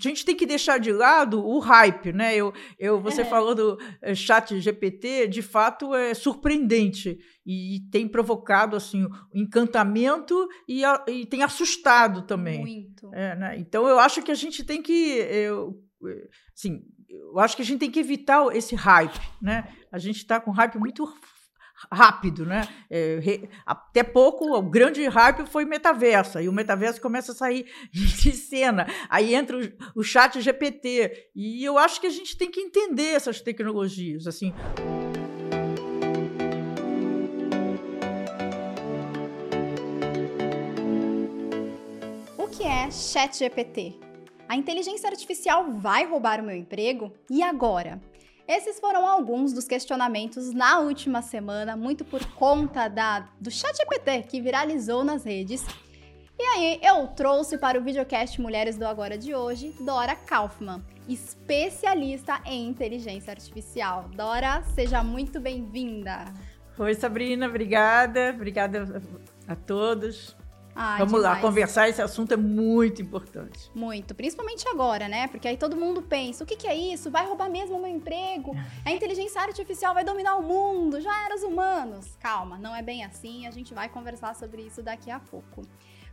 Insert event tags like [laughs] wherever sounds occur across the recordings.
gente tem que deixar de lado o hype, né? Eu, eu, você é. falou do eh, chat GPT, de fato é surpreendente e tem provocado assim encantamento e, e tem assustado também. Muito. É, né? Então eu acho que a gente tem que, eu, assim, eu acho que a gente tem que evitar esse hype, né? A gente está com hype muito rápido, né? É, re, até pouco, o grande hype foi metaverso, e o metaverso começa a sair [laughs] de cena, aí entra o, o chat GPT, e eu acho que a gente tem que entender essas tecnologias, assim... O que é chat GPT? A inteligência artificial vai roubar o meu emprego? E agora? Esses foram alguns dos questionamentos na última semana, muito por conta da, do ChatGPT que viralizou nas redes. E aí eu trouxe para o videocast Mulheres do Agora de hoje Dora Kaufman, especialista em inteligência artificial. Dora, seja muito bem-vinda. Oi, Sabrina, obrigada. Obrigada a todos. Ah, Vamos demais. lá, conversar esse assunto é muito importante. Muito, principalmente agora, né? Porque aí todo mundo pensa: o que, que é isso? Vai roubar mesmo o meu emprego? A inteligência artificial vai dominar o mundo, já era os humanos. Calma, não é bem assim, a gente vai conversar sobre isso daqui a pouco.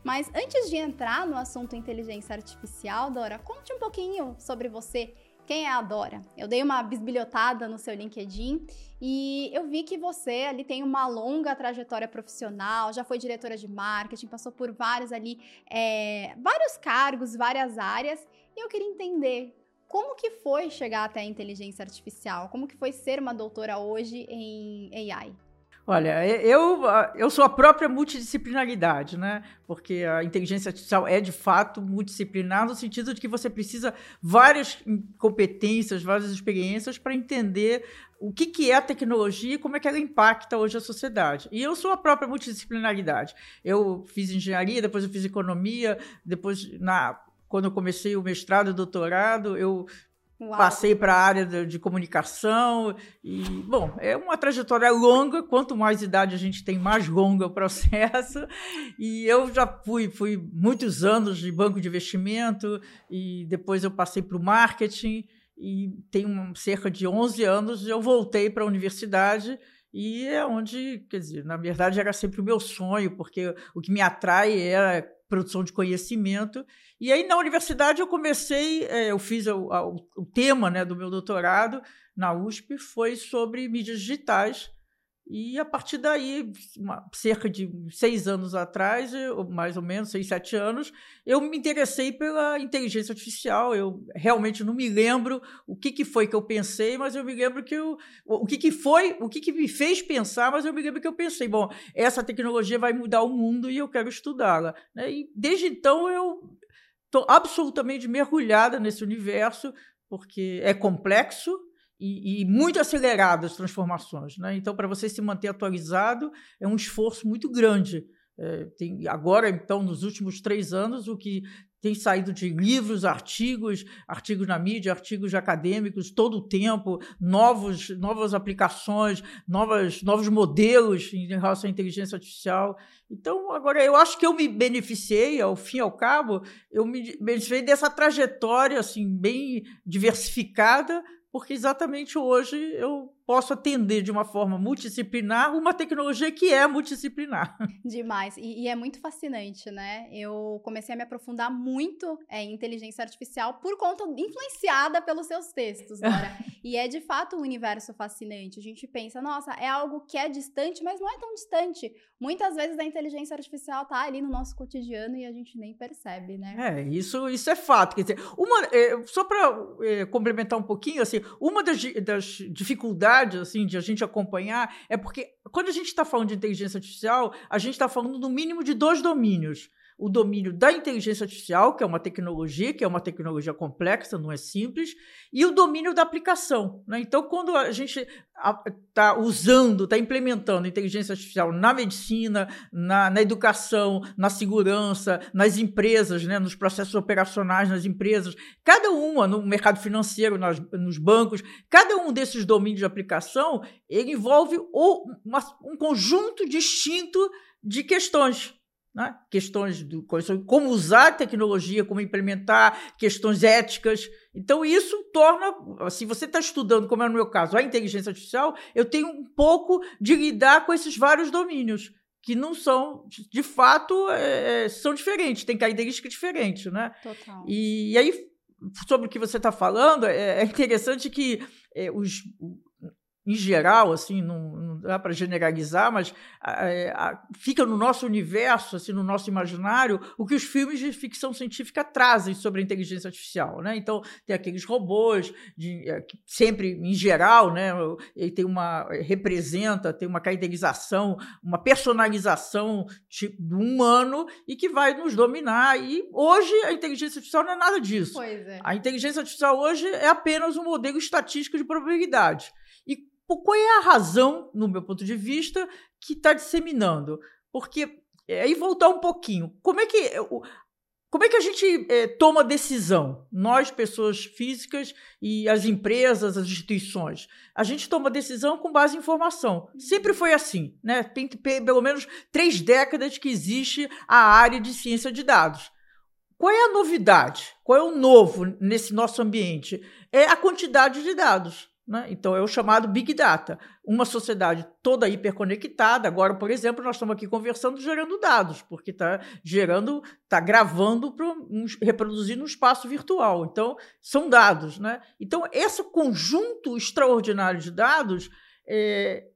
Mas antes de entrar no assunto inteligência artificial, Dora, conte um pouquinho sobre você quem é a Dora? Eu dei uma bisbilhotada no seu LinkedIn e eu vi que você ali tem uma longa trajetória profissional, já foi diretora de marketing, passou por vários ali, é, vários cargos, várias áreas. E eu queria entender como que foi chegar até a inteligência artificial, como que foi ser uma doutora hoje em AI. Olha, eu, eu sou a própria multidisciplinaridade, né? Porque a inteligência artificial é de fato multidisciplinar no sentido de que você precisa várias competências, várias experiências para entender o que, que é a tecnologia e como é que ela impacta hoje a sociedade. E eu sou a própria multidisciplinaridade. Eu fiz engenharia, depois eu fiz economia, depois na quando eu comecei o mestrado e doutorado, eu Uau. Passei para a área de, de, comunicação e, bom, é uma trajetória longa. Quanto mais idade a gente tem, mais longo é o processo. E eu já fui, fui muitos anos de banco de investimento e depois eu passei para o marketing e tenho cerca de 11 anos eu voltei para a universidade e é onde, quer dizer, na verdade era sempre o meu sonho, porque o que me atrai é produção de conhecimento. E aí, na universidade, eu comecei, é, eu fiz o, o, tema né, do meu doutorado na USP, foi sobre mídias digitais. E a partir daí, uma, cerca de seis anos atrás, mais ou menos, seis, sete anos, eu me interessei pela inteligência artificial. Eu realmente não me lembro o que, que foi que eu pensei, mas eu me lembro que eu, o que, que foi, o que, que me fez pensar, mas eu me lembro que eu pensei, bom, essa tecnologia vai mudar o mundo e eu quero estudá-la. Né? E desde então eu estou absolutamente mergulhada nesse universo, porque é complexo, e, e, muito aceleradas as transformações. Né? Então, para você se manter atualizado, é um esforço muito grande. É, tem, agora, então, nos últimos três anos, o que tem saído de livros, artigos, artigos na mídia, artigos acadêmicos, todo o tempo, novos, novas aplicações, novas, novos modelos em relação à inteligência artificial. Então, agora, eu acho que eu me beneficiei, ao fim e ao cabo, eu me beneficiei dessa trajetória assim, bem diversificada, porque exatamente hoje eu posso atender de uma forma multidisciplinar uma tecnologia que é multidisciplinar. [laughs] Demais. E, e é muito fascinante, né? Eu comecei a me aprofundar muito é, em inteligência artificial por conta, influenciada pelos seus textos, [laughs] Dora. e é de fato um universo fascinante. A gente pensa, nossa, é algo que é distante, mas não é tão distante. Muitas vezes a inteligência artificial tá ali no nosso cotidiano e a gente nem percebe, né? É, isso, isso é fato. Quer dizer, uma, é, só para é, complementar um pouquinho, assim, uma das, das dificuldades assim de a gente acompanhar é porque quando a gente está falando de inteligência artificial, a gente está falando no mínimo de dois domínios o domínio da inteligência artificial, que é uma tecnologia, que é uma tecnologia complexa, não é simples, e o domínio da aplicação. Né? Então, quando a gente está usando, está implementando inteligência artificial na medicina, na, na, educação, na segurança, nas empresas, né? nos processos operacionais nas empresas, cada uma, no mercado financeiro, nas, nos bancos, cada um desses domínios de aplicação, ele envolve uma, um conjunto distinto de questões né? questões do como usar a tecnologia, como implementar, questões éticas. Então, isso torna, se você está estudando, como é no meu caso, a inteligência artificial, eu tenho um pouco de lidar com esses vários domínios que não são, de fato, é, são diferentes, têm características diferentes, né? Total. E, e aí, sobre o que você está falando, é, é interessante que é, os em geral, assim, não, não dá para generalizar, mas é, fica no nosso universo, assim, no nosso imaginário, o que os filmes de ficção científica trazem sobre a inteligência artificial, né? Então, tem aqueles robôs, de, é, que sempre, em geral, né, ele tem uma, representa, tem uma caracterização, uma personalização tipo, do humano e que vai nos dominar. E hoje a inteligência artificial não é nada disso. Pois é. A inteligência artificial hoje é apenas um modelo estatístico de probabilidade. E qual é a razão, no meu ponto de vista, que está disseminando? Porque, é, aí voltar um pouquinho, como é que, como é que a gente é, toma decisão? Nós, pessoas físicas e as empresas, as instituições. A gente toma decisão com base em informação. Sempre foi assim. Né? Tem pelo menos três décadas que existe a área de ciência de dados. Qual é a novidade? Qual é o novo nesse nosso ambiente? É a quantidade de dados. Né? Então, é o chamado Big Data. Uma sociedade toda hiperconectada. Agora, por exemplo, nós estamos aqui conversando gerando dados, porque está gerando, está gravando, para um, reproduzindo um espaço virtual. Então, são dados. Né? Então, esse conjunto extraordinário de dados, é,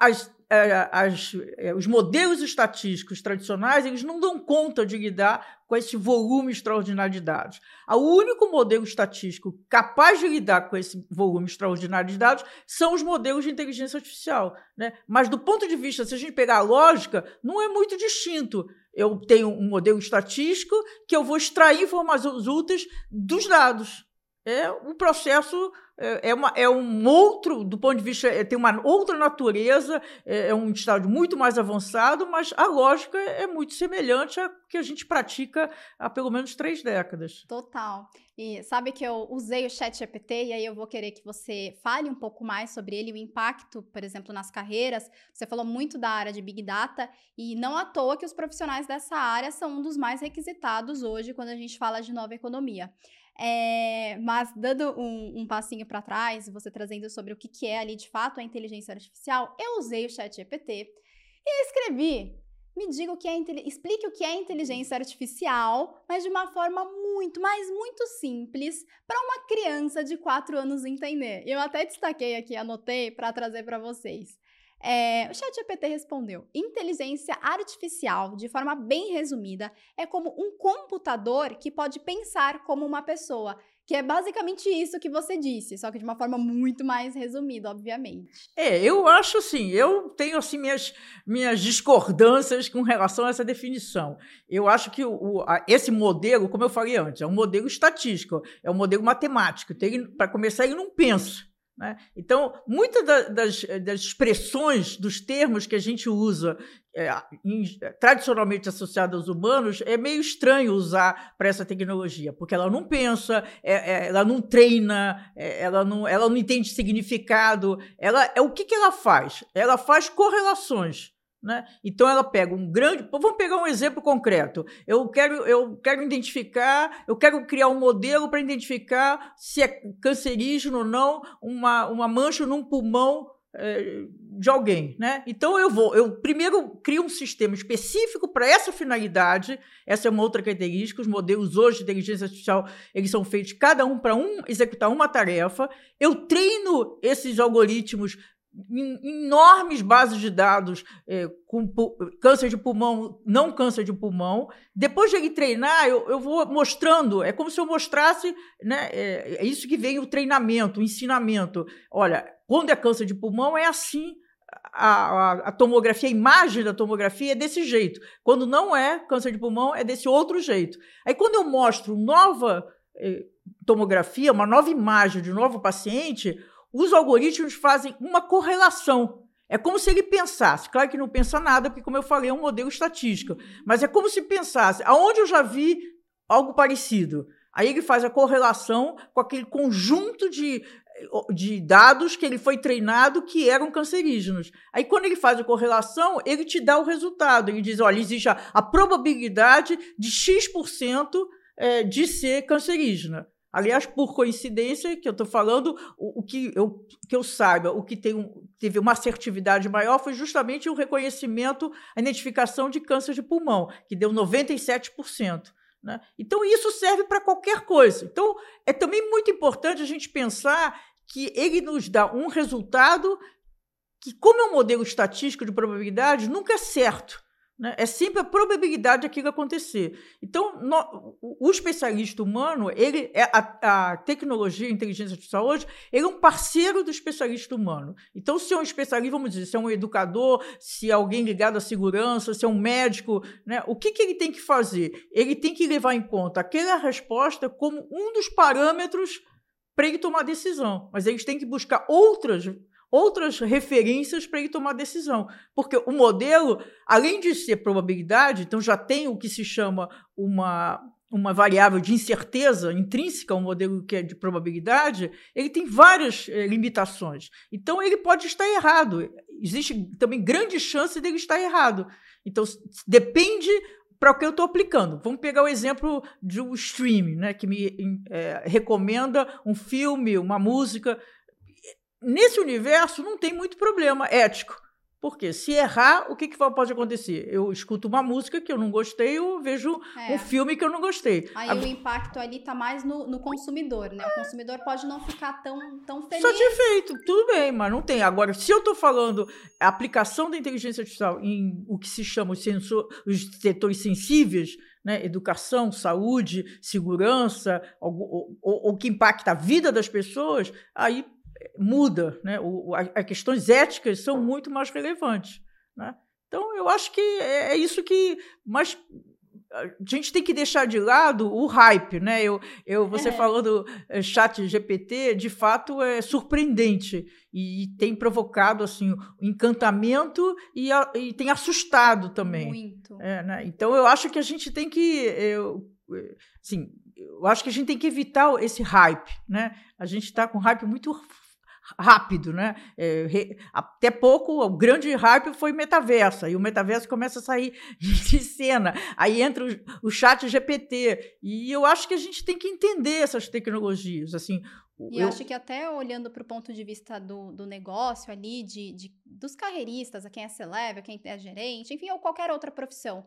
as, as, é, os modelos estatísticos tradicionais eles não dão conta de lidar com esse volume extraordinário de dados. O único modelo estatístico capaz de lidar com esse volume extraordinário de dados são os modelos de inteligência artificial. Né? Mas, do ponto de vista, se a gente pegar a lógica, não é muito distinto. Eu tenho um modelo estatístico que eu vou extrair informações úteis dos dados. É um processo é, é, uma, é um outro, do ponto de vista, é, tem uma outra natureza, é, é, um estágio muito mais avançado, mas a lógica é muito semelhante à que a gente pratica há pelo menos três décadas. Total. E sabe que eu usei o chat GPT e aí eu vou querer que você fale um pouco mais sobre ele, o impacto, por exemplo, nas carreiras. Você falou muito da área de Big Data e não à toa que os profissionais dessa área são um dos mais requisitados hoje quando a gente fala de nova economia. É, mas dando um, um passinho para trás, você trazendo sobre o que, que é ali de fato a inteligência artificial, eu usei o chat GPT e escrevi me diga o que é explique o que é inteligência artificial, mas de uma forma muito, mas muito simples para uma criança de 4 anos entender. Eu até destaquei aqui, anotei para trazer para vocês. É, o ChatGPT respondeu: inteligência artificial, de forma bem resumida, é como um computador que pode pensar como uma pessoa. Que é basicamente isso que você disse, só que de uma forma muito mais resumida, obviamente. É, eu acho assim, eu tenho assim minhas, minhas discordâncias com relação a essa definição. Eu acho que o, a, esse modelo, como eu falei antes, é um modelo estatístico, é um modelo matemático. Para começar, ele não pensa. Né? Então, muitas das, das, expressões, dos termos que a gente usa é, tradicionalmente associados aos humanos, é meio estranho usar para essa tecnologia, porque ela não pensa, é, é, ela não treina, é, ela, não, ela não entende significado. Ela, é o que, que ela faz? Ela faz correlações. Né? Então ela pega um grande. Vamos pegar um exemplo concreto. Eu quero, eu quero identificar, eu quero criar um modelo para identificar se é cancerígeno ou não uma, uma mancha num pulmão é, de alguém, né? Então eu vou, eu primeiro crio um sistema específico para essa finalidade. Essa é uma outra característica. Os modelos hoje de inteligência artificial eles são feitos cada um para um executar uma tarefa. Eu treino esses algoritmos enormes bases de dados é, com câncer de pulmão, não câncer de pulmão. Depois de ele treinar, eu, eu vou mostrando, é como se eu mostrasse, né? É, é, isso que vem o treinamento, o ensinamento. Olha, quando é câncer de pulmão, é assim. A, a, a, tomografia, a imagem da tomografia é desse jeito. Quando não é câncer de pulmão, é desse outro jeito. Aí, quando eu mostro nova eh, tomografia, uma nova imagem de um novo paciente, os algoritmos fazem uma correlação. É como se ele pensasse, claro que não pensa nada, porque, como eu falei, é um modelo estatístico, mas é como se pensasse, aonde eu já vi algo parecido? Aí ele faz a correlação com aquele conjunto de de dados que ele foi treinado que eram cancerígenos. Aí, quando ele faz a correlação, ele te dá o resultado. Ele diz: olha, existe a, a probabilidade de X% é, de ser cancerígena. Aliás, por coincidência, que eu estou falando, o, o, que, eu, que eu saiba, o que tem um, teve uma assertividade maior foi justamente o reconhecimento, a identificação de câncer de pulmão, que deu 97%. Né? Então, isso serve para qualquer coisa. Então, é também muito importante a gente pensar que ele nos dá um resultado que, como é um modelo estatístico de probabilidade, nunca é certo. Né? É sempre a probabilidade daquilo acontecer. Então, no, o especialista humano, ele é a, a, tecnologia, a inteligência artificial hoje, ele é um parceiro do especialista humano. Então, se é um especialista, vamos dizer, se é um educador, se é alguém ligado à segurança, se é um médico, né? o que, que ele tem que fazer? Ele tem que levar em conta aquela resposta como um dos parâmetros para ele tomar decisão. Mas eles têm que buscar outras outras referências para ele tomar decisão. Porque o modelo, além de ser probabilidade, então já tem o que se chama uma, uma variável de incerteza intrínseca ao modelo que é de probabilidade, ele tem várias eh, limitações. Então ele pode estar errado. Existe também grande chance dele estar errado. Então depende para o que eu estou aplicando. Vamos pegar o exemplo de um streaming, né, que me é, recomenda um filme, uma música nesse universo não tem muito problema ético. Porque se errar, o que, que pode acontecer? Eu escuto uma música que eu não gostei, eu vejo é. um filme que eu não gostei. Aí o impacto ali tá mais no, no, consumidor, né? O consumidor pode não ficar tão, tão feliz. Satisfeito, tudo bem, mas não tem. Agora, se eu estou falando a aplicação da inteligência artificial em o que se chama os, sensor, os setores sensíveis, né, educação, saúde, segurança, o que impacta a vida das pessoas, aí muda, né? O, as questões éticas são muito mais relevantes, né? Então eu acho que é, é isso que, mas a gente tem que deixar de lado o hype, né? Eu, eu você é. falou do é, chat GPT, de fato é surpreendente e tem provocado assim encantamento e, e tem assustado também. Muito. É, né? Então eu acho que a gente tem que eu, assim, eu acho que a gente tem que evitar esse hype, né? A gente está com hype muito rápido, né? É, re, até pouco, o grande hype foi metaverso, e o metaverso começa a sair [laughs] de cena, aí entra o, o chat GPT, e eu acho que a gente tem que entender essas tecnologias, assim... E eu acho que até olhando para o ponto de vista do, do negócio ali, de, de, dos carreiristas, a quem é celeb, a quem é gerente, enfim, ou qualquer outra profissão,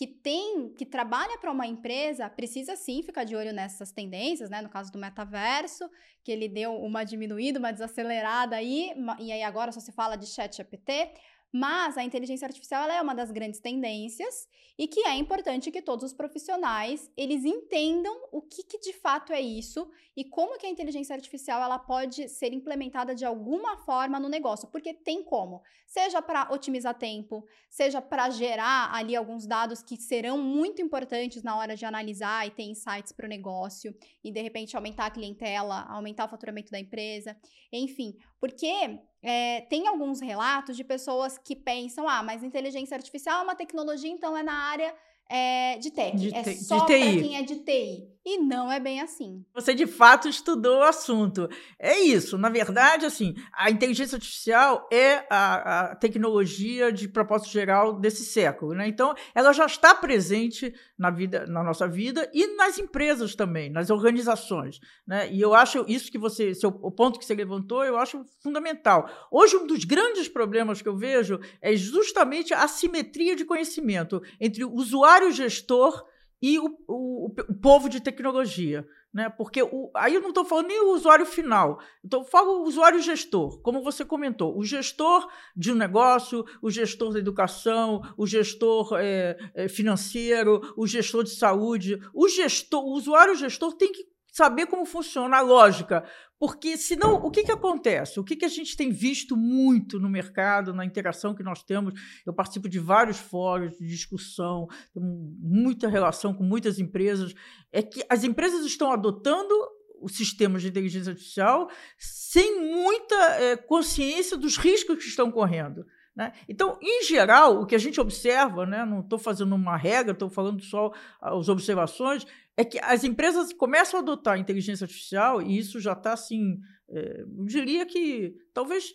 que tem, que trabalha para uma empresa, precisa sim ficar de olho nessas tendências, né? No caso do metaverso, que ele deu uma diminuída, uma desacelerada aí, e aí agora só se fala de chat GPT, mas a inteligência artificial é uma das grandes tendências e que é importante que todos os profissionais eles entendam o que, que, de fato é isso e como que a inteligência artificial ela pode ser implementada de alguma forma no negócio, porque tem como, seja para otimizar tempo, seja para gerar ali alguns dados que serão muito importantes na hora de analisar e ter insights para o negócio e de repente aumentar a clientela, aumentar o faturamento da empresa, enfim, porque é, tem alguns relatos de pessoas que pensam: ah, mas inteligência artificial é uma tecnologia, então é na área é, de tech. De é só para quem é de TI. E não é bem assim. Você de fato estudou o assunto. É isso. Na verdade, assim, a inteligência artificial é a, a tecnologia de propósito geral desse século, né? Então, ela já está presente na vida, na nossa vida e nas empresas também, nas organizações, né? E eu acho isso que você, seu, o ponto que você levantou, eu acho fundamental. Hoje um dos grandes problemas que eu vejo é justamente a assimetria de conhecimento entre o usuário gestor e o, o, o povo de tecnologia. Né? Porque o, aí eu não estou falando nem o usuário final, estou falando o usuário gestor, como você comentou, o gestor de um negócio, o gestor da educação, o gestor é, é, financeiro, o gestor de saúde, o gestor, o usuário gestor tem que saber como funciona a lógica. Porque senão, o que, que acontece? O que, que a gente tem visto muito no mercado, na interação que nós temos? Eu participo de vários fóruns de discussão, tenho muita relação com muitas empresas, é que as empresas estão adotando os sistemas de inteligência artificial sem muita é, consciência dos riscos que estão correndo. Né? Então, em geral, o que a gente observa, né, não estou fazendo uma regra, estou falando só as observações, é que as empresas começam a adotar a inteligência artificial, e isso já está assim, é, eu diria que talvez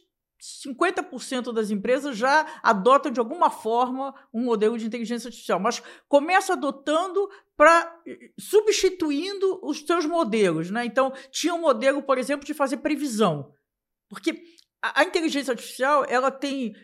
50% das empresas já adotam de alguma forma um modelo de inteligência artificial, mas começa adotando para substituindo os seus modelos, né? Então, tinha um modelo, por exemplo, de fazer previsão. Porque a, a inteligência artificial, ela tem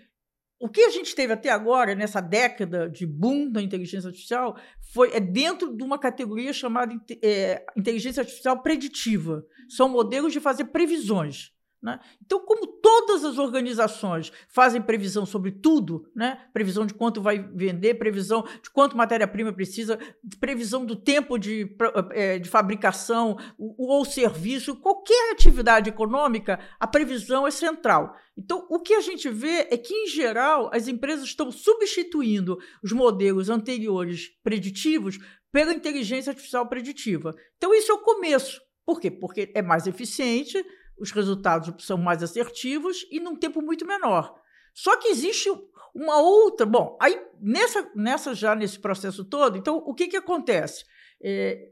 o que a gente teve até agora, nessa década de boom da inteligência artificial, foi é dentro de uma categoria chamada é, inteligência artificial preditiva. São modelos de fazer previsões. Né? Então, como todas as organizações fazem previsão sobre tudo, né? previsão de quanto vai vender, previsão de quanto matéria-prima precisa, previsão do tempo de, eh, de fabricação ou serviço, qualquer atividade econômica, a previsão é central. Então, o que a gente vê é que, em geral, as empresas estão substituindo os modelos anteriores preditivos pela inteligência artificial preditiva. Então, isso é o começo. Por quê? Porque é mais eficiente os resultados são mais assertivos e num tempo muito menor. Só que existe uma outra. Bom, aí nessa, nessa já nesse processo todo, então o que, que acontece? É,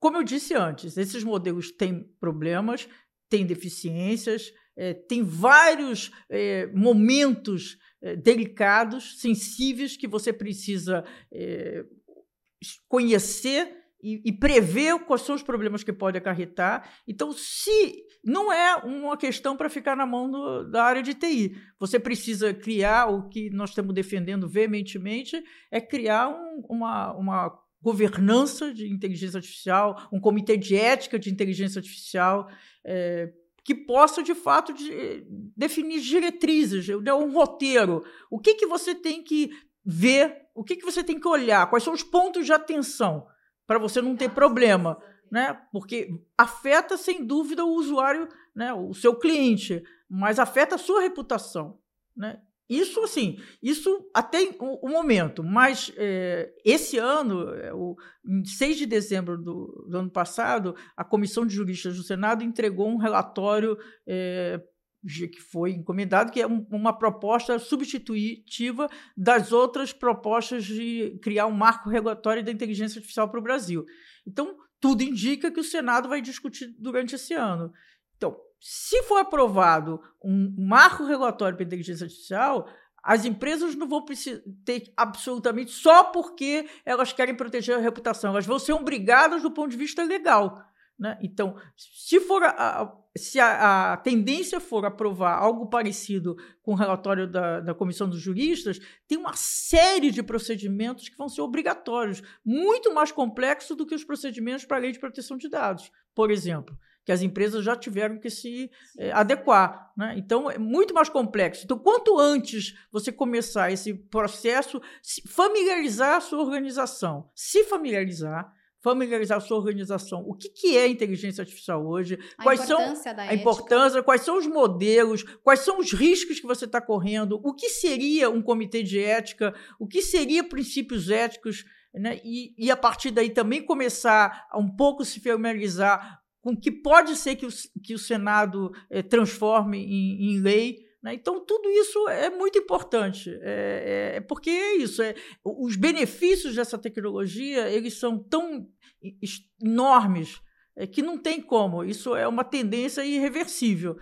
como eu disse antes, esses modelos têm problemas, têm deficiências, é, têm vários é, momentos é, delicados, sensíveis, que você precisa é, conhecer e, e, prever quais são os problemas que pode acarretar. Então, se não é uma questão para ficar na mão do, da área de TI, você precisa criar o que nós estamos defendendo veementemente é criar um, uma, uma governança de inteligência artificial, um comitê de ética de inteligência artificial. É, que possa, de fato, de, definir diretrizes, um roteiro. O que, que você tem que ver, o que, que você tem que olhar, quais são os pontos de atenção para você não ter problema, né? Porque afeta sem dúvida o usuário, né? O seu cliente, mas afeta a sua reputação, né? Isso, assim, isso até o, momento, mas é, esse ano, é, o, em 6 de dezembro do, do, ano passado, a Comissão de Juristas do Senado entregou um relatório é, que foi encomendado, que é um, uma proposta substitutiva das outras propostas de criar um marco regulatório da inteligência artificial para o Brasil. Então, tudo indica que o Senado vai discutir durante esse ano. Então, se for aprovado um marco regulatório para a inteligência artificial, as empresas não vão ter absolutamente só porque elas querem proteger a reputação, elas vão ser obrigadas do ponto de vista legal. Né? Então, se for a, se a, a, tendência for aprovar algo parecido com o relatório da, da Comissão dos Juristas, tem uma série de procedimentos que vão ser obrigatórios, muito mais complexos do que os procedimentos para a lei de proteção de dados, por exemplo, que as empresas já tiveram que se é, adequar. Né? Então, é muito mais complexo. Então, quanto antes você começar esse processo, familiarizar a sua organização, se familiarizar, familiarizar a sua organização. O que, que é inteligência artificial hoje? A quais importância são da a importância, quais são os modelos, quais são os riscos que você está correndo, o que seria um comitê de ética, o que seria princípios éticos, né? e, e a partir daí também começar a um pouco se familiarizar com o que pode ser que o, que o Senado eh, transforme em, em lei. Né? Então, tudo isso é muito importante, é, é, é, porque é isso. É, os benefícios dessa tecnologia eles são tão enormes é, que não tem como. Isso é uma tendência irreversível.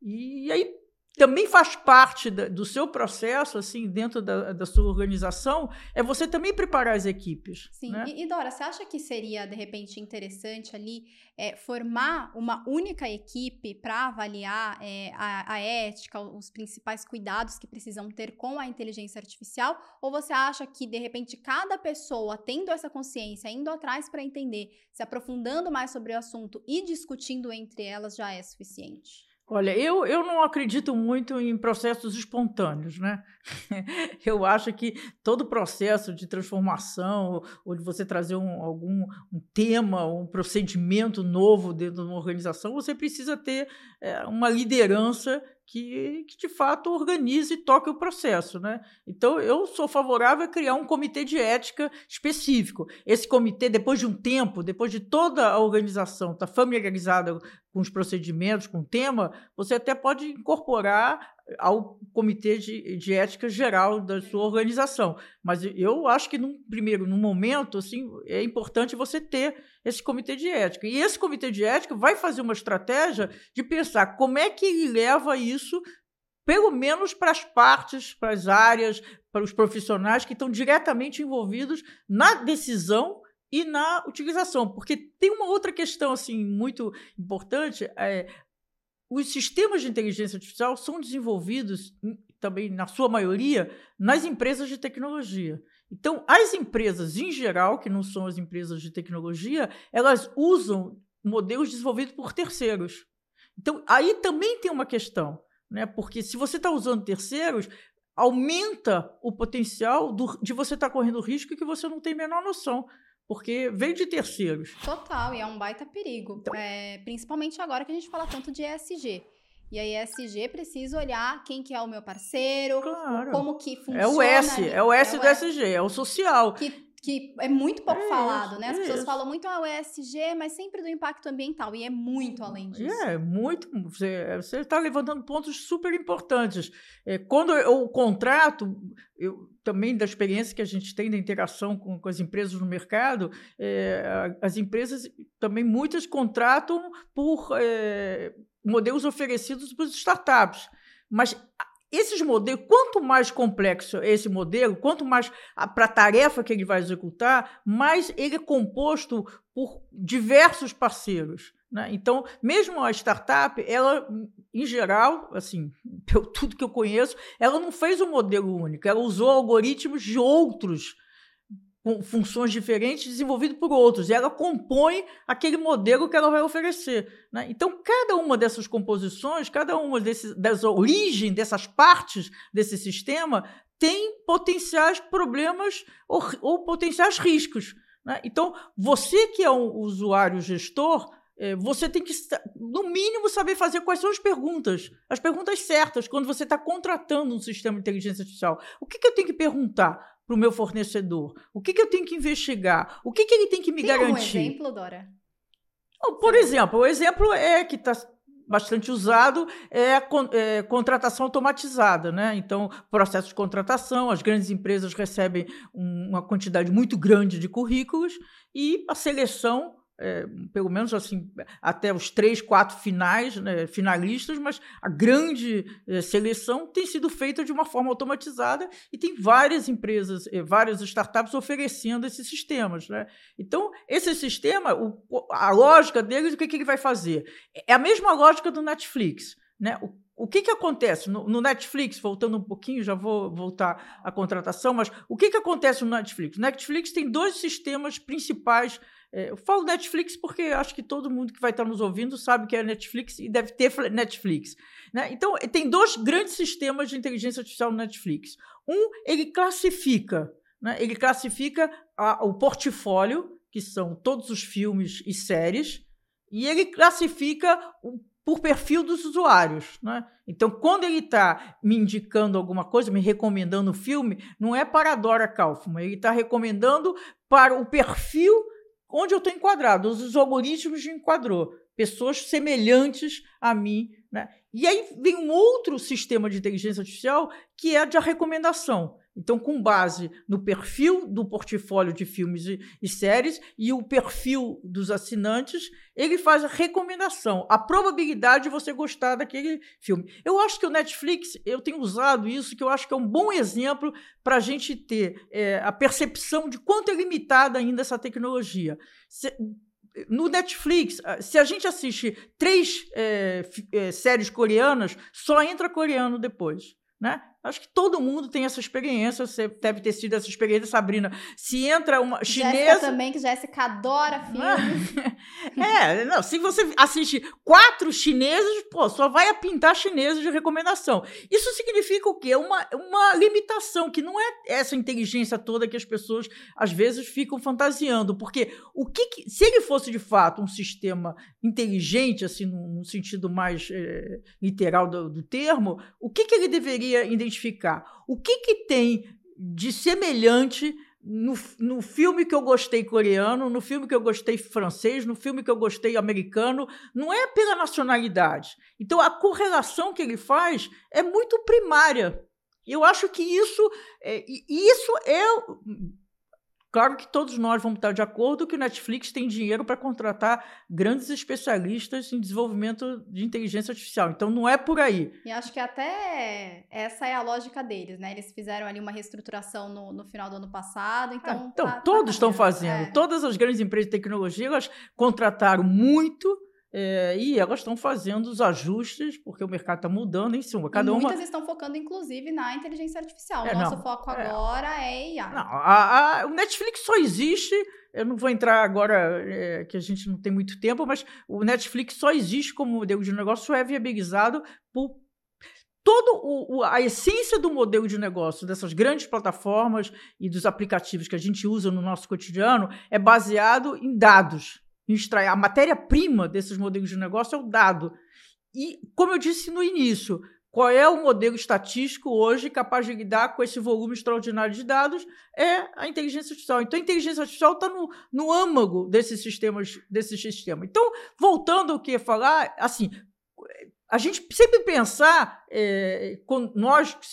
E aí também faz parte da, do seu processo, assim, dentro da, da, sua organização, é você também preparar as equipes. Sim. Né? E, e, Dora, você acha que seria, de repente, interessante ali é, formar uma única equipe para avaliar é, a, a, ética, os principais cuidados que precisam ter com a inteligência artificial? Ou você acha que, de repente, cada pessoa tendo essa consciência, indo atrás para entender, se aprofundando mais sobre o assunto e discutindo entre elas já é suficiente? Olha, eu, eu não acredito muito em processos espontâneos, né? [laughs] eu acho que todo processo de transformação, ou de você trazer um, algum um tema, um procedimento novo dentro de uma organização, você precisa ter é, uma liderança que, que, de fato organize e toque o processo. Né? Então, eu sou favorável a criar um comitê de ética específico. Esse comitê, depois de um tempo, depois de toda a organização estar tá familiarizada com os procedimentos, com o tema, você até pode incorporar ao comitê de, de ética geral da sua organização. Mas eu acho que, num primeiro, no momento, assim, é importante você ter esse comitê de ética. E esse comitê de ética vai fazer uma estratégia de pensar como é que ele leva isso pelo menos para as partes, para as áreas, para os profissionais que estão diretamente envolvidos na decisão e na utilização, porque tem uma outra questão assim muito importante, é, os sistemas de inteligência artificial são desenvolvidos também na sua maioria nas empresas de tecnologia. Então, as empresas em geral, que não são as empresas de tecnologia, elas usam modelos desenvolvidos por terceiros. Então, aí também tem uma questão, né? Porque se você está usando terceiros, aumenta o potencial do, de você estar tá correndo risco que você não tem a menor noção porque vem de terceiros. Total, e é um baita perigo. Então, é, principalmente agora que a gente fala tanto de ESG. E a ESG precisa olhar quem que é o meu parceiro, claro. como que funciona. É o S, é o S é do ESG, é o social. Que que é muito pouco é falado, isso, né? As é pessoas isso. falam muito ah, ESG, mas sempre do impacto ambiental, e é muito além disso. É, muito. Você está levantando pontos super importantes. É, quando eu contrato, eu, também da experiência que a gente tem da interação com, com as empresas no mercado, é, as empresas também muitas contratam por é, modelos oferecidos para startups. Mas esses modelos, quanto mais complexo é esse modelo, quanto mais para a tarefa que ele vai executar, mais ele é composto por diversos parceiros. Né? Então, mesmo a startup, ela, em geral, assim, [laughs] pelo tudo que eu conheço, ela não fez um modelo único, ela usou algoritmos de outros com funções diferentes desenvolvido por outros, e ela compõe aquele modelo que ela vai oferecer. Né? Então, cada uma dessas composições, cada uma desses, das origens, dessas partes desse sistema, tem potenciais problemas ou, ou potenciais riscos. Né? Então, você que é um usuário gestor, é, você tem que, no mínimo, saber fazer quais são as perguntas, as perguntas certas, quando você está contratando um sistema de inteligência artificial. O que, que eu tenho que perguntar? Para o meu fornecedor? O que, que eu tenho que investigar? O que, que ele tem que me tem garantir? Um exemplo, Dora? Por exemplo, o exemplo é que está bastante usado é a é, contratação automatizada, né? Então, processo de contratação, as grandes empresas recebem uma quantidade muito grande de currículos e a seleção é, pelo menos assim, até os três, quatro finais, né, finalistas, mas a grande é, seleção tem sido feita de uma forma automatizada e tem várias empresas, é, várias startups oferecendo esses sistemas. Né? Então, esse sistema, o, a lógica deles, o que, que ele vai fazer? É a mesma lógica do Netflix. Né? O, o que, que acontece no, no, Netflix, voltando um pouquinho, já vou voltar à contratação, mas o que, que acontece no Netflix? O Netflix tem dois sistemas principais eu falo Netflix porque acho que todo mundo que vai estar nos ouvindo sabe que é Netflix e deve ter Netflix. Né? Então, tem dois grandes sistemas de inteligência artificial no Netflix. Um, ele classifica, né? ele classifica a, o portfólio, que são todos os filmes e séries, e ele classifica o, por perfil dos usuários. Né? Então, quando ele está me indicando alguma coisa, me recomendando o filme, não é para a Dora Kaufman, ele está recomendando para o perfil onde eu estou enquadrado, os algoritmos me enquadrou, pessoas semelhantes a mim. Né? E aí vem um outro sistema de inteligência artificial que é de recomendação. Então, com base no perfil do portfólio de filmes e, e, séries e o perfil dos assinantes, ele faz a recomendação, a probabilidade de você gostar daquele filme. Eu acho que o Netflix, eu tenho usado isso, que eu acho que é um bom exemplo para a gente ter é, a percepção de quanto é limitada ainda essa tecnologia. Se, no Netflix, se a gente assiste três é, é, séries coreanas, só entra coreano depois. Né? Acho que todo mundo tem essa experiência. Você deve ter tido essa experiência, Sabrina. Se entra uma chinesa. Jéssica também, que Jéssica adora filmes. [laughs] é, não. Se você assiste quatro chineses, pô, só vai a pintar chineses de recomendação. Isso significa o quê? Uma, uma limitação, que não é essa inteligência toda que as pessoas às vezes ficam fantasiando. Porque o que, que se ele fosse de fato um sistema inteligente, assim, no, no sentido mais é, literal do, do termo, o que, que ele deveria identificar? Identificar o que, que tem de semelhante no, no filme que eu gostei coreano, no filme que eu gostei francês, no filme que eu gostei americano, não é pela nacionalidade. Então a correlação que ele faz é muito primária. Eu acho que isso, é, isso é Claro que todos nós vamos estar de acordo que o Netflix tem dinheiro para contratar grandes especialistas em desenvolvimento de inteligência artificial. Então não é por aí. E acho que até essa é a lógica deles, né? Eles fizeram ali uma reestruturação no, no final do ano passado. Então, é, então tá, tá todos tá estão fazendo. É. Todas as grandes empresas de tecnologia elas contrataram muito é, e elas estão fazendo os ajustes, porque o mercado está mudando em cima. Cada e muitas uma... estão focando, inclusive, na inteligência artificial. É, Nosso não, foco é, agora é AI. Não, a, a, o Netflix só existe. Eu não vou entrar agora, é, que a gente não tem muito tempo, mas o Netflix só existe como modelo de negócio, é viabilizado por todo o, a essência do modelo de negócio dessas grandes plataformas e dos aplicativos que a gente usa no nosso cotidiano é baseado em dados extrair. A matéria-prima desses modelos de negócio é o dado. E, como eu disse no início, qual é o modelo estatístico hoje capaz de lidar com esse volume extraordinário de dados? É a inteligência artificial. Então, a inteligência artificial está no, no âmago desses sistemas, desse sistema. Então, voltando ao que ia falar, assim, a gente sempre pensar, é, nós que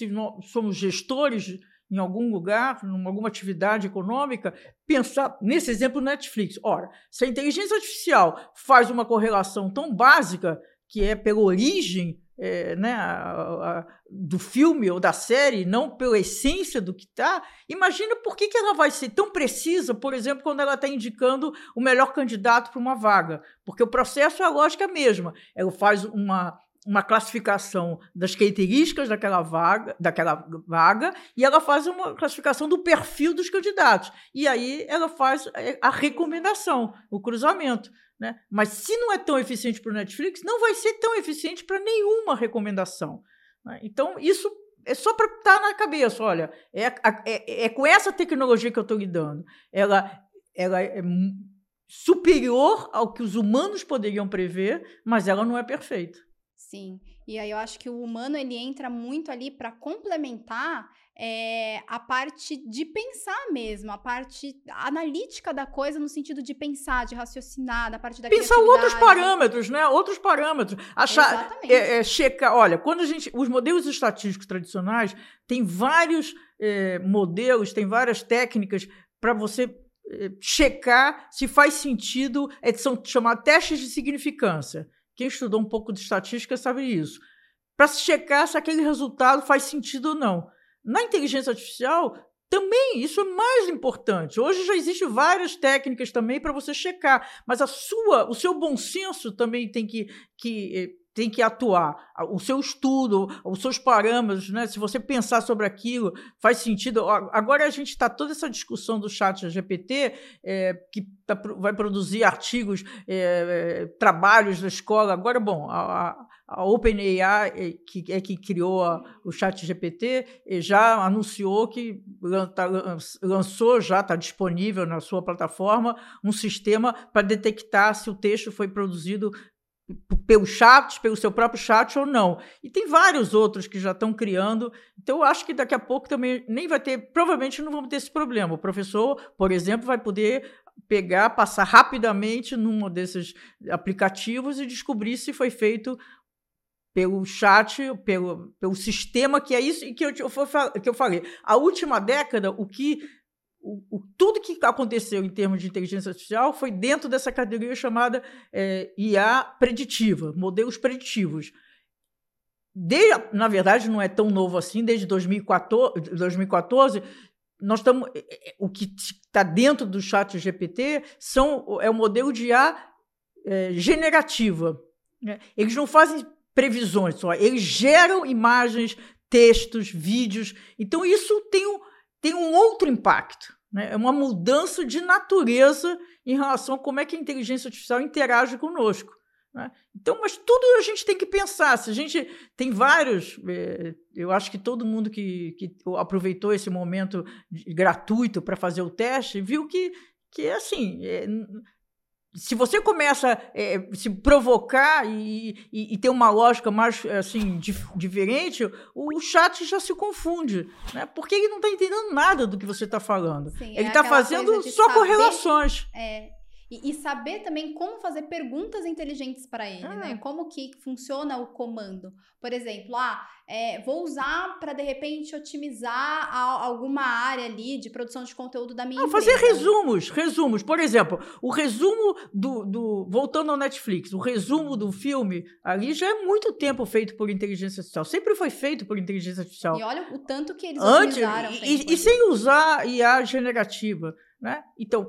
somos gestores em algum lugar, em alguma atividade econômica, pensar nesse exemplo Netflix. Ora, se a inteligência artificial faz uma correlação tão básica, que é pela origem é, né, a, a, do filme ou da série, não pela essência do que está, imagina por que, que ela vai ser tão precisa, por exemplo, quando ela está indicando o melhor candidato para uma vaga. Porque o processo é a lógica mesma. Ela faz uma uma classificação das características daquela vaga, daquela vaga e ela faz uma classificação do perfil dos candidatos. E aí ela faz é, a recomendação, o cruzamento. Né? Mas se não é tão eficiente para o Netflix, não vai ser tão eficiente para nenhuma recomendação. Né? Então, isso é só para estar tá na cabeça. Olha, é, é, é com essa tecnologia que eu estou lidando. Ela, ela é superior ao que os humanos poderiam prever, mas ela não é perfeita. Sim. E aí eu acho que o humano ele entra muito ali para complementar é, a parte de pensar mesmo, a parte analítica da coisa no sentido de pensar, de raciocinar, da parte da Pensar outros parâmetros, né? Outros parâmetros. Achar, é, é, checar. Olha, quando a gente. Os modelos estatísticos tradicionais têm vários é, modelos, tem várias técnicas para você checar se faz sentido. É, são chamados testes de significância. Quem estudou um pouco de estatística sabe isso. Para se checar se aquele resultado faz sentido ou não. Na inteligência artificial, também isso é mais importante. Hoje já existem várias técnicas também para você checar, mas a sua, o seu bom senso também tem que, que eh, tem que atuar. O seu estudo, os seus parâmetros, né? Se você pensar sobre aquilo, faz sentido. Agora a gente está toda essa discussão do chat GPT, é, que tá, vai produzir artigos, é, trabalhos da escola. Agora, bom, a, a OpenAI, é, que é que criou a, o chat GPT, já anunciou que tá, lançou, já está disponível na sua plataforma, um sistema para detectar se o texto foi produzido pelo chat, pelo seu próprio chat ou não. E tem vários outros que já estão criando. Então, eu acho que daqui a pouco também nem vai ter, provavelmente não vamos ter esse problema. O professor, por exemplo, vai poder pegar, passar rapidamente num desses aplicativos e descobrir se foi feito pelo chat, pelo, pelo sistema que é isso e que eu, que eu falei. A última década, o que o, o, tudo que aconteceu em termos de inteligência artificial foi dentro dessa categoria chamada é, IA preditiva, modelos preditivos. Desde, na verdade, não é tão novo assim, desde 2014, 2014 nós estamos. É, é, o que está dentro do chat GPT são, é o modelo de IA é, generativa. Né? Eles não fazem previsões só, eles geram imagens, textos, vídeos. Então, isso tem um tem um outro impacto. Né? É uma mudança de natureza em relação a como é que a inteligência artificial interage conosco. Né? Então, mas tudo a gente tem que pensar. Se a gente tem vários, é, eu acho que todo mundo que, que aproveitou esse momento gratuito para fazer o teste viu que, que é assim, é, se você começa a é, se provocar e, e, e, ter uma lógica mais assim dif, diferente, o chat já se confunde, né? Porque ele não está entendendo nada do que você está falando. Sim, ele está é fazendo só saber, correlações. É, e, e, saber também como fazer perguntas inteligentes para ele, ah. né? Como que funciona o comando. Por exemplo, ah, é, vou usar para de repente otimizar a, alguma área ali de produção de conteúdo da minha ah, empresa. Fazer resumos, resumos. Por exemplo, o resumo do, do. Voltando ao Netflix, o resumo do filme ali já é muito tempo feito por inteligência artificial. Sempre foi feito por inteligência artificial. E olha o tanto que eles Antes. E, e, e sem usar IA generativa. Né? Então,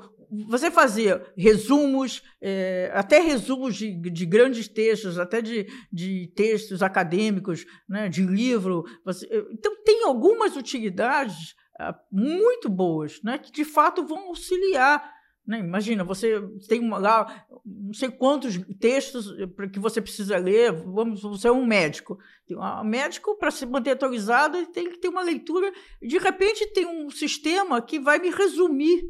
você fazer resumos, é, até resumos de, de, grandes textos, até de, de textos acadêmicos, né, de livro. Você, então, tem algumas utilidades ah, muito boas, né, que de fato vão auxiliar. Né? Imagina, você tem uma, lá não sei quantos textos que você precisa ler. Vamos, você é um médico. Um médico, para se manter atualizado, tem que ter uma leitura. De repente, tem um sistema que vai me resumir?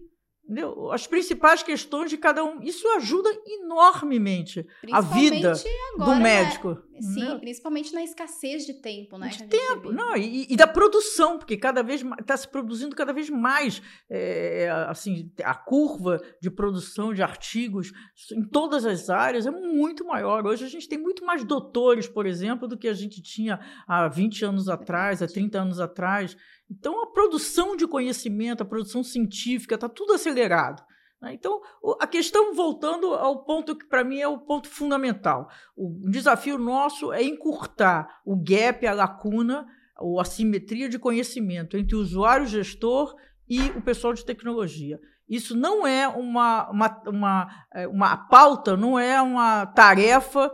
As principais questões de cada um. Isso ajuda enormemente a vida agora, do né? médico. Né? Sim, principalmente na escassez de tempo, né? De tempo, não, e, e, da produção, porque cada vez está se produzindo cada vez mais. É, assim, a curva de produção de artigos em todas as áreas é muito maior. Hoje a gente tem muito mais doutores, por exemplo, do que a gente tinha há 20 anos atrás, há 30 anos atrás. Então, a produção de conhecimento, a produção científica, está tudo acelerado. Né? Então, a questão, voltando ao ponto que para mim é o ponto fundamental: o desafio nosso é encurtar o gap, a lacuna, ou a simetria de conhecimento entre o usuário gestor e o pessoal de tecnologia. Isso não é uma, uma, uma, é, uma pauta, não é uma tarefa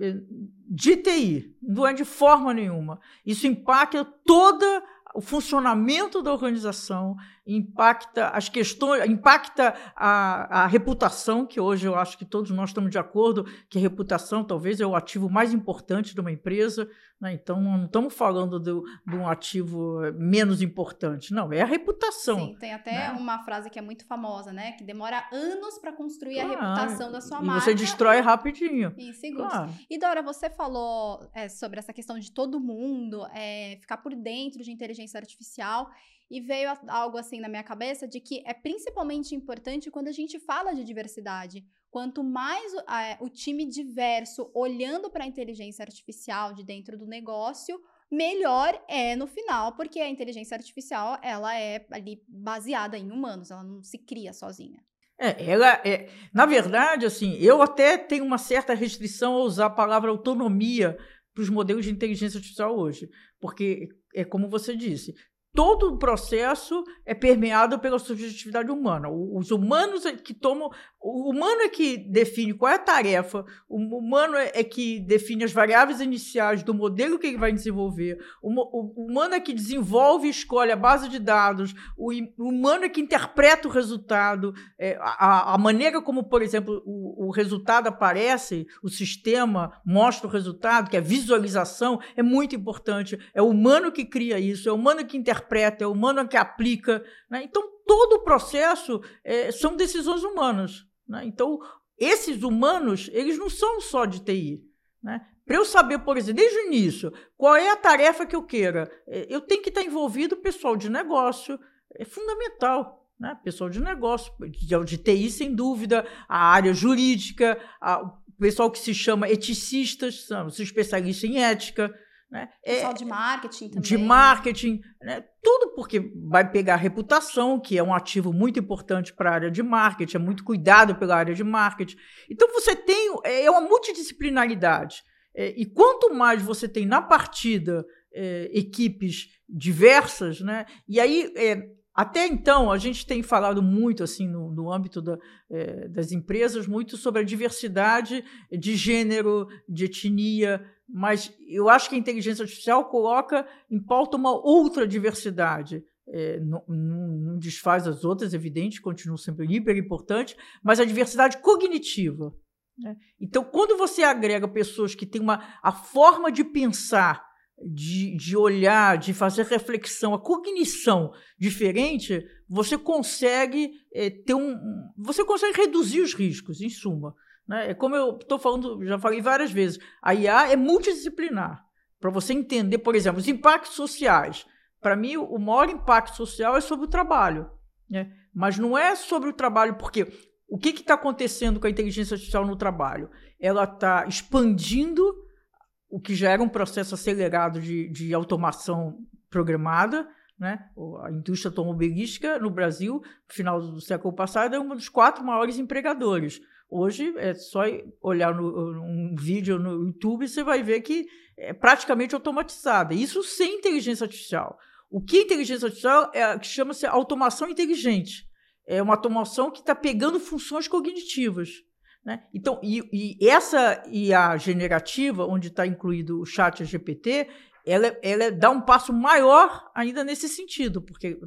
eh, de TI, não é de forma nenhuma. Isso impacta toda o funcionamento da organização, impacta as questões, impacta a, a, reputação, que hoje eu acho que todos nós estamos de acordo que a reputação talvez é o ativo mais importante de uma empresa. Né? Então, não estamos falando de, de, um ativo menos importante, não, é a reputação. Sim, tem até né? uma frase que é muito famosa, né? Que demora anos para construir ah, a reputação da sua e marca. E você destrói rapidinho. Em segundos. Ah. E Dora, você falou é, sobre essa questão de todo mundo é, ficar por dentro de inteligência artificial. E veio algo assim na minha cabeça de que é principalmente importante quando a gente fala de diversidade. Quanto mais é, o time diverso olhando para a inteligência artificial de dentro do negócio, melhor é no final, porque a inteligência artificial ela é ali baseada em humanos, ela não se cria sozinha. É, ela é, na verdade, assim, eu até tenho uma certa restrição a usar a palavra autonomia para os modelos de inteligência artificial hoje, porque é como você disse, todo o processo é permeado pela subjetividade humana. Os humanos é que tomam. O humano é que define qual é a tarefa, o humano é, é que define as variáveis iniciais do modelo que ele vai desenvolver, o, humano é que desenvolve e escolhe a base de dados, o, humano é que interpreta o resultado, é, a, maneira como, por exemplo, o, o resultado aparece, o sistema mostra o resultado, que é a visualização, é muito importante. É o humano que cria isso, é o humano que interpreta interpreta, é humano que aplica. Né? Então, todo o processo é, são decisões humanas. Né? Então, esses humanos, eles não são só de TI. Né? Para eu saber, por exemplo, desde o início, qual é a tarefa que eu queira, é, eu tenho que estar envolvido pessoal de negócio, é fundamental. Né? Pessoal de negócio, de, de TI, sem dúvida, a área jurídica, a, o pessoal que se chama eticistas, são os especialistas em ética, né? Pessoal é, de marketing também. De marketing, né? tudo porque vai pegar a reputação, que é um ativo muito importante para a área de marketing, é muito cuidado pela área de marketing. Então você tem é, é uma multidisciplinaridade. É, e quanto mais você tem na partida é, equipes diversas, né? E aí é, até então, a gente tem falado muito, assim, no, no âmbito da, é, das empresas, muito sobre a diversidade de gênero, de etnia, mas eu acho que a inteligência artificial coloca em pauta uma outra diversidade. É, não, não, desfaz as outras, evidente, continua sempre hiper importante, mas a diversidade cognitiva. Né? Então, quando você agrega pessoas que têm uma, a forma de pensar de, de olhar, de fazer reflexão, a cognição diferente, você consegue é, ter um. Você consegue reduzir os riscos, em suma. Né? É como eu estou falando, já falei várias vezes, a IA é multidisciplinar. Para você entender, por exemplo, os impactos sociais. Para mim, o maior impacto social é sobre o trabalho. Né? Mas não é sobre o trabalho, porque o que está acontecendo com a inteligência artificial no trabalho? Ela está expandindo o que já era um processo acelerado de, de automação programada. Né? A indústria automobilística no Brasil, no final do século passado, é um dos quatro maiores empregadores. Hoje é só olhar no, um vídeo no YouTube e você vai ver que é praticamente automatizada. Isso sem inteligência artificial. O que é inteligência artificial é que chama-se automação inteligente. É uma automação que está pegando funções cognitivas. Né? Então, e, e essa generativa, onde está incluído o chat GPT, ela, ela dá um passo maior ainda nesse sentido, porque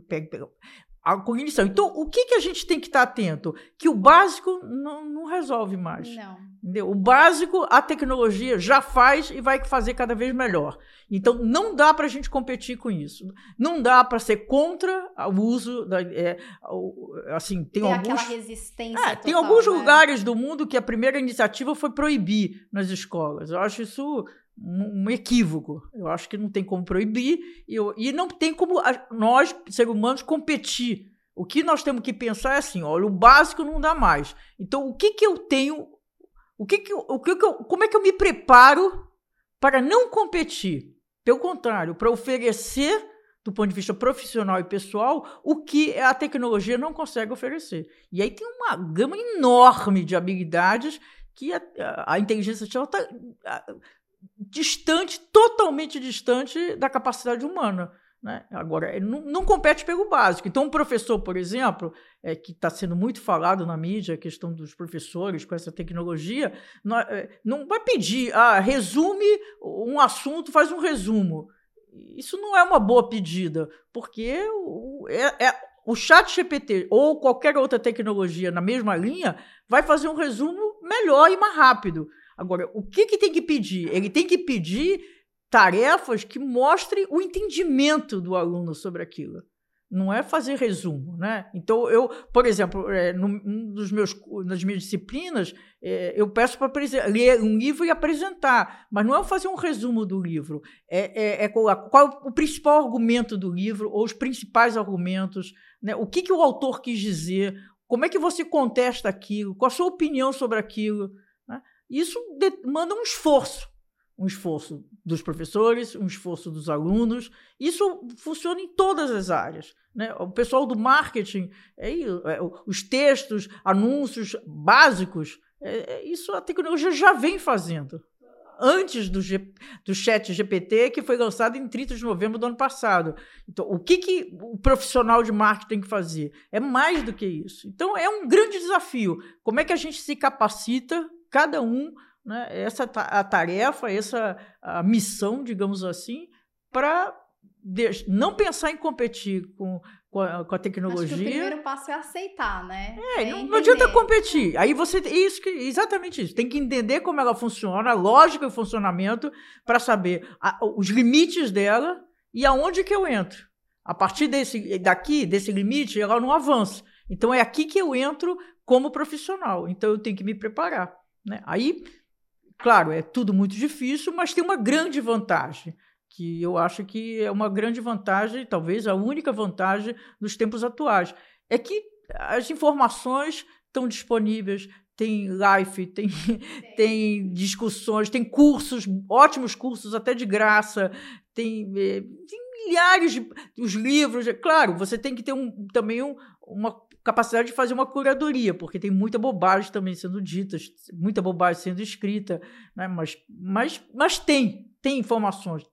a cognição. Então, o que, que a gente tem que estar atento? Que o básico não, não resolve mais. Não. Entendeu? O básico, a tecnologia já faz e vai fazer cada vez melhor. Então, não dá para a gente competir com isso. Não dá para ser contra o uso da. É, assim, tem, tem alguns. resistência. É, total, tem alguns né? lugares do mundo que a primeira iniciativa foi proibir nas escolas. Eu acho isso um equívoco. Eu acho que não tem como proibir e, eu, e não tem como a, nós, seres humanos, competir. O que nós temos que pensar é assim: olha, o básico não dá mais. Então, o que, que eu tenho? O que que, o que, que eu, como é que eu me preparo para não competir? Pelo contrário, para oferecer, do ponto de vista profissional e pessoal, o que a tecnologia não consegue oferecer. E aí tem uma gama enorme de habilidades que a, a, inteligência artificial está distante, totalmente distante da capacidade humana. Né? Agora, não, não, compete pelo básico. Então, um professor, por exemplo, é, que está sendo muito falado na mídia, a questão dos professores com essa tecnologia, não, é, não vai pedir, ah, resume um assunto, faz um resumo. Isso não é uma boa pedida, porque o, é, é, o chat GPT ou qualquer outra tecnologia na mesma linha vai fazer um resumo melhor e mais rápido. Agora, o que, que tem que pedir? Ele tem que pedir tarefas que mostrem o entendimento do aluno sobre aquilo. Não é fazer resumo, né? Então, eu, por exemplo, é, num dos meus, nas minhas disciplinas, é, eu peço para ler um livro e apresentar, mas não é fazer um resumo do livro. É, é, é qual, o principal argumento do livro, ou os principais argumentos, né? o que, que o autor quis dizer, como é que você contesta aquilo, qual a sua opinião sobre aquilo. Isso demanda um esforço, um esforço dos professores, um esforço dos alunos. Isso funciona em todas as áreas. Né? O pessoal do marketing, é, é, os textos, anúncios básicos, é, é, isso a tecnologia já vem fazendo. Antes do, G, do chat GPT, que foi lançado em 30 de novembro do ano passado. Então, o que, que o profissional de marketing tem que fazer? É mais do que isso. Então, é um grande desafio. Como é que a gente se capacita cada um né, essa a tarefa, essa a missão, digamos assim, para não pensar em competir com, com, a, com a tecnologia. Que o primeiro passo é aceitar, né? É, é não, não, adianta competir. Aí você isso exatamente isso. Tem que entender como ela funciona, a lógica e funcionamento para saber a, os limites dela e aonde que eu entro. A partir desse daqui, desse limite, ela não avança. Então é aqui que eu entro como profissional. Então eu tenho que me preparar. Né? Aí, claro, é tudo muito difícil, mas tem uma grande vantagem, que eu acho que é uma grande vantagem, talvez a única vantagem nos tempos atuais, é que as informações estão disponíveis, tem live, tem, tem discussões, tem cursos, ótimos cursos, até de graça, tem, eh, tem milhares de os livros. Claro, você tem que ter um, também um, uma capacidade de fazer uma curadoria, porque tem muita bobagem também sendo dita, muita bobagem sendo escrita, né? mas, mas, mas tem, tem informações.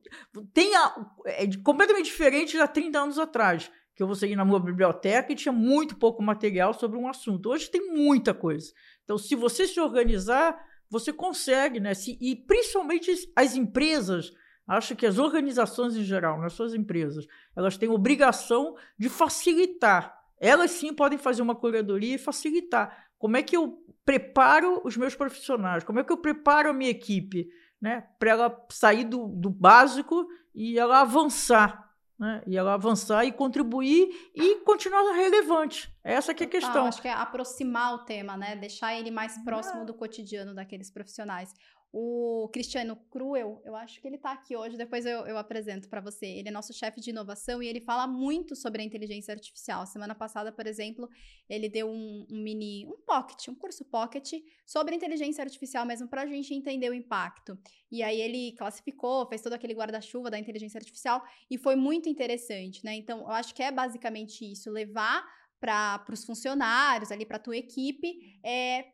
Tem a, é completamente diferente há 30 anos atrás, que eu vou seguir na minha biblioteca e tinha muito pouco material sobre um assunto. Hoje tem muita coisa. Então, se você se organizar, você consegue, né? Se, e principalmente as empresas, acho que as organizações em geral, nas suas empresas, elas têm obrigação de facilitar elas sim podem fazer uma curadoria e facilitar. Como é que eu preparo os meus profissionais? Como é que eu preparo a minha equipe? né, para ela sair do, do básico e ela avançar né? E ela avançar e contribuir e continuar relevante. Essa que é a questão. acho que é aproximar o tema, né? Deixar ele mais próximo é. do cotidiano daqueles profissionais. O Cristiano Cruel, eu acho que ele está aqui hoje, depois eu, eu apresento para você. Ele é nosso chefe de inovação e ele fala muito sobre a inteligência artificial. Semana passada, por exemplo, ele deu um, um mini, um pocket, um curso pocket sobre inteligência artificial mesmo para a gente entender o impacto. E aí ele classificou, fez todo aquele guarda-chuva da inteligência artificial e foi muito interessante, né? Então, eu acho que é basicamente isso, levar para os funcionários ali, para a tua equipe, é,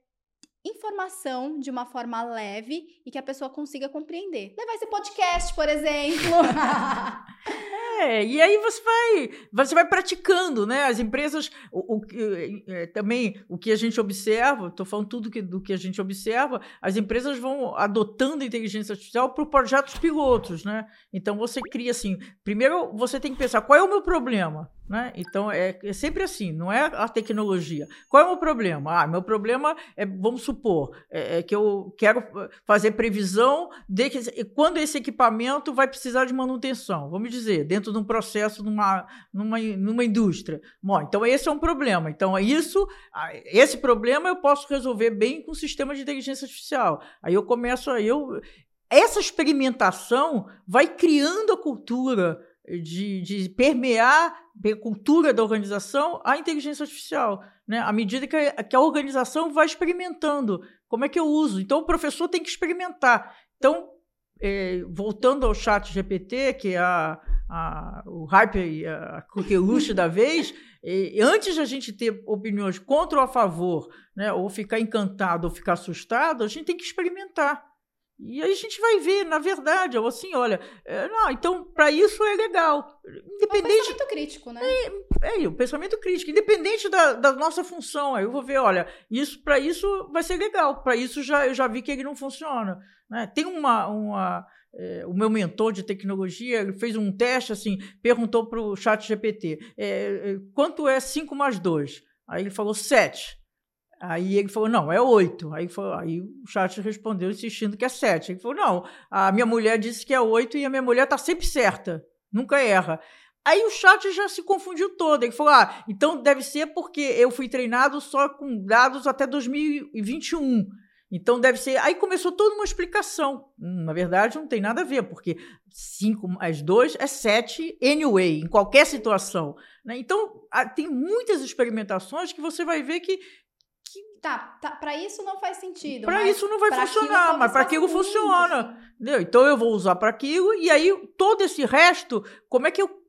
informação de uma forma leve e que a pessoa consiga compreender. Levar esse podcast, por exemplo. [laughs] É, e aí você vai, você vai praticando, né? As empresas, o, o é, também o que a gente observa, estou falando tudo que, do que a gente observa, as empresas vão adotando inteligência artificial para projetos pilotos, né? Então você cria assim, primeiro você tem que pensar qual é o meu problema, né? Então é, é, sempre assim, não é a tecnologia. Qual é o meu problema? Ah, meu problema é, vamos supor, é, é que eu quero fazer previsão de que quando esse equipamento vai precisar de manutenção, vamos dizer, dentro de um processo numa, numa, numa indústria. Bom, então esse é um problema. Então isso, esse problema eu posso resolver bem com o sistema de inteligência artificial. Aí eu começo a eu essa experimentação vai criando a cultura de, de permear a cultura da organização a inteligência artificial, né? À medida que a, que a organização vai experimentando, como é que eu uso? Então o professor tem que experimentar. Então, é, voltando ao chat GPT, que é a, a, o hype, a coqueluche da [laughs] vez, e, antes de a gente ter opiniões contra ou a favor, né, ou ficar encantado ou ficar assustado, a gente tem que experimentar. E aí a gente vai ver, na verdade, ou assim, olha, é, não, então para isso é legal. Independente. É o pensamento crítico, né? É, é, o pensamento crítico, independente da, da nossa função. Aí eu vou ver, olha, isso para isso vai ser legal. Para isso já eu já vi que ele não funciona. Né? Tem uma, uma é, o meu mentor de tecnologia ele fez um teste assim, perguntou para o chat GPT é, é, quanto é 5 mais 2? Aí ele falou 7. Aí ele falou, não, é oito. Aí, aí o chat respondeu insistindo que é sete. Ele falou, não, a minha mulher disse que é oito e a minha mulher está sempre certa, nunca erra. Aí o chat já se confundiu todo. Ele falou, ah, então deve ser porque eu fui treinado só com dados até 2021. Então deve ser. Aí começou toda uma explicação. Hum, na verdade, não tem nada a ver, porque 5 mais 2 é 7 anyway, em qualquer situação. Né? Então, tem muitas experimentações que você vai ver que Tá, tá para isso não faz sentido. Para isso não vai funcionar, mas para aquilo funciona. Entendeu? Então eu vou usar para aquilo e aí todo esse resto, como é que eu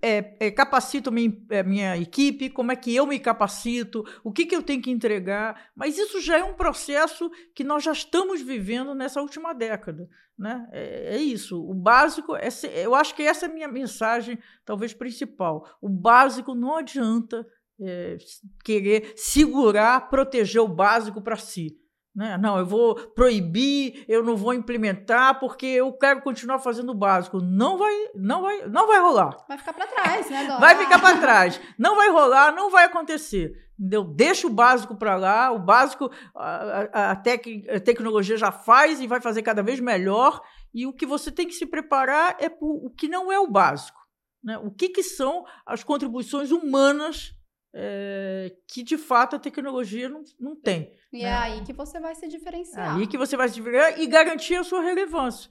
é, é, capacito minha, é, minha equipe, como é que eu me capacito, o que, que eu tenho que entregar. Mas isso já é um processo que nós já estamos vivendo nessa última década. Né? É, é isso. O básico, é, eu acho que essa é a minha mensagem, talvez principal. O básico não adianta é, querer segurar, proteger o básico para si. Né? Não, eu vou proibir, eu não vou implementar porque eu quero continuar fazendo o básico. Não vai, não vai, não vai rolar. Vai ficar para trás, né, Dona? Vai ficar para trás. Não vai rolar, não vai acontecer. Entendeu? Deixa o básico para lá. O básico a, a, a, tec, a tecnologia já faz e vai fazer cada vez melhor. E o que você tem que se preparar é por, o que não é o básico. Né? O que, que são as contribuições humanas é, que de fato a tecnologia não, não tem. E é né? é aí que você vai se diferenciar. É aí que você vai se diferenciar e garantir a sua relevância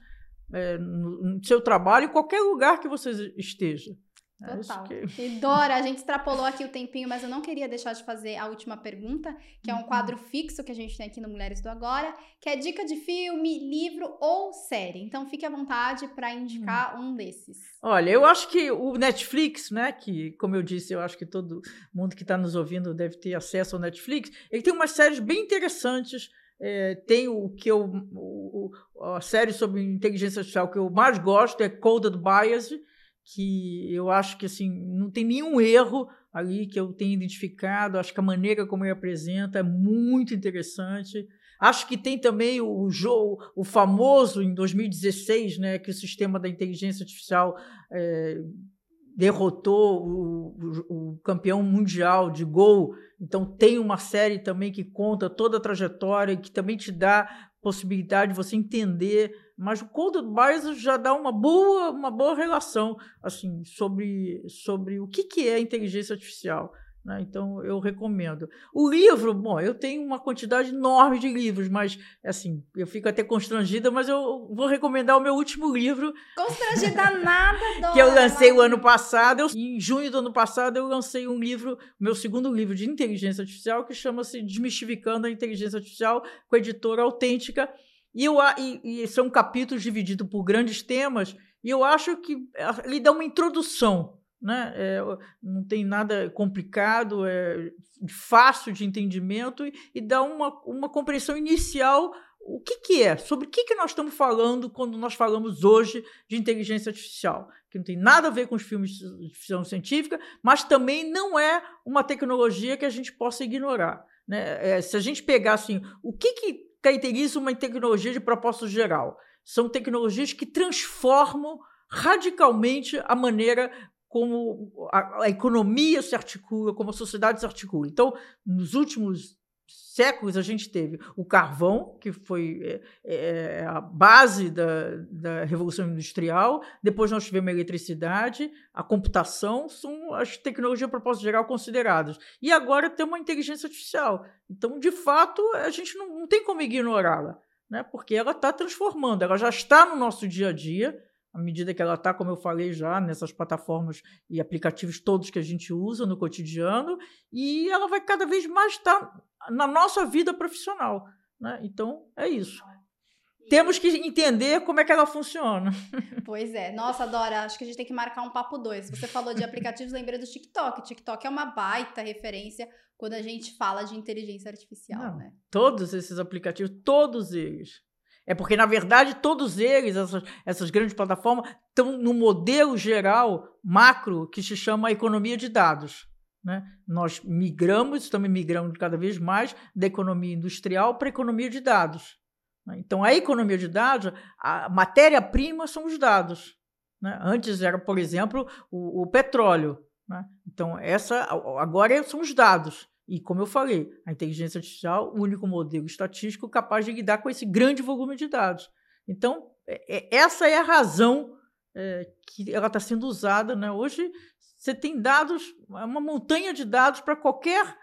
é, no, no, seu trabalho, em qualquer lugar que você esteja. É Total. Que... E [laughs] Dora, a gente extrapolou aqui o tempinho, mas eu não queria deixar de fazer a última pergunta, que é um uhum. quadro fixo que a gente tem aqui no Mulheres do Agora, que é dica de filme, livro ou série. Então fique à vontade para indicar hum. um desses. Olha, eu acho que o Netflix, né, que como eu disse, eu acho que todo mundo que está nos ouvindo deve ter acesso ao Netflix, ele tem umas séries bem interessantes. É, tem o que eu o, a série sobre inteligência artificial que eu mais gosto é Coded Bias que eu acho que assim não tem nenhum erro ali que eu tenha identificado. Acho que a maneira como ele apresenta é muito interessante. Acho que tem também o jogo, o famoso em 2016, né, que o sistema da inteligência artificial é, derrotou o, o, o, campeão mundial de gol. Então tem uma série também que conta toda a trajetória e que também te dá possibilidade de você entender, mas o Code Advisor já dá uma boa, uma boa relação assim sobre, sobre o que, que é inteligência artificial. Né? Então, eu recomendo. O livro, bom, eu tenho uma quantidade enorme de livros, mas, assim, eu fico até constrangida, mas eu vou recomendar o meu último livro. Constrangida nada, Dora, [laughs] Que eu lancei o ano passado. Eu, em junho do ano passado, eu lancei um livro, meu segundo livro de inteligência artificial, que chama-se Desmistificando a Inteligência Artificial, com a editora Autêntica. E, eu, e, e são capítulos divididos por grandes temas, e eu acho que ele dá uma introdução né? É, não tem nada complicado, é fácil de entendimento e, e dá uma, uma compreensão inicial o que, que é, sobre o que, que nós estamos falando quando nós falamos hoje de inteligência artificial, que não tem nada a ver com os filmes de ficção científica, mas também não é uma tecnologia que a gente possa ignorar. Né? É, se a gente pegar assim, o que, que caracteriza uma tecnologia de propósito geral? São tecnologias que transformam radicalmente a maneira como a, a, economia se articula, como a sociedade se articula. Então, nos últimos séculos, a gente teve o carvão, que foi é, é, a base da, da Revolução Industrial, depois nós tivemos a eletricidade, a computação, são as tecnologias, a propósito geral, consideradas. E agora temos a inteligência artificial. Então, de fato, a gente não, não tem como ignorá-la, né? porque ela está transformando, ela já está no nosso dia a dia, à medida que ela está, como eu falei já, nessas plataformas e aplicativos todos que a gente usa no cotidiano, e ela vai cada vez mais estar tá na nossa vida profissional. Né? Então, é isso. Temos que entender como é que ela funciona. [laughs] Pois é. Nossa, Dora, acho que a gente tem que marcar um papo dois. Você falou de aplicativos, [laughs] lembrei do TikTok. TikTok é uma baita referência quando a gente fala de inteligência artificial, Não, né? Todos esses aplicativos, todos eles é porque, na verdade, todos eles, essas, essas grandes plataformas, estão no modelo geral, macro, que se chama economia de dados. Né? Nós migramos, estamos migrando cada vez mais da economia industrial para a economia de dados. Né? Então, a economia de dados, a matéria-prima são os dados. Né? Antes era, por exemplo, o, o petróleo. Né? Então, essa agora são os dados. E, como eu falei, a inteligência artificial, o único modelo estatístico capaz de lidar com esse grande volume de dados. Então, é, é, essa é a razão é, que ela está sendo usada. Né? Hoje, você tem dados, é uma montanha de dados para qualquer,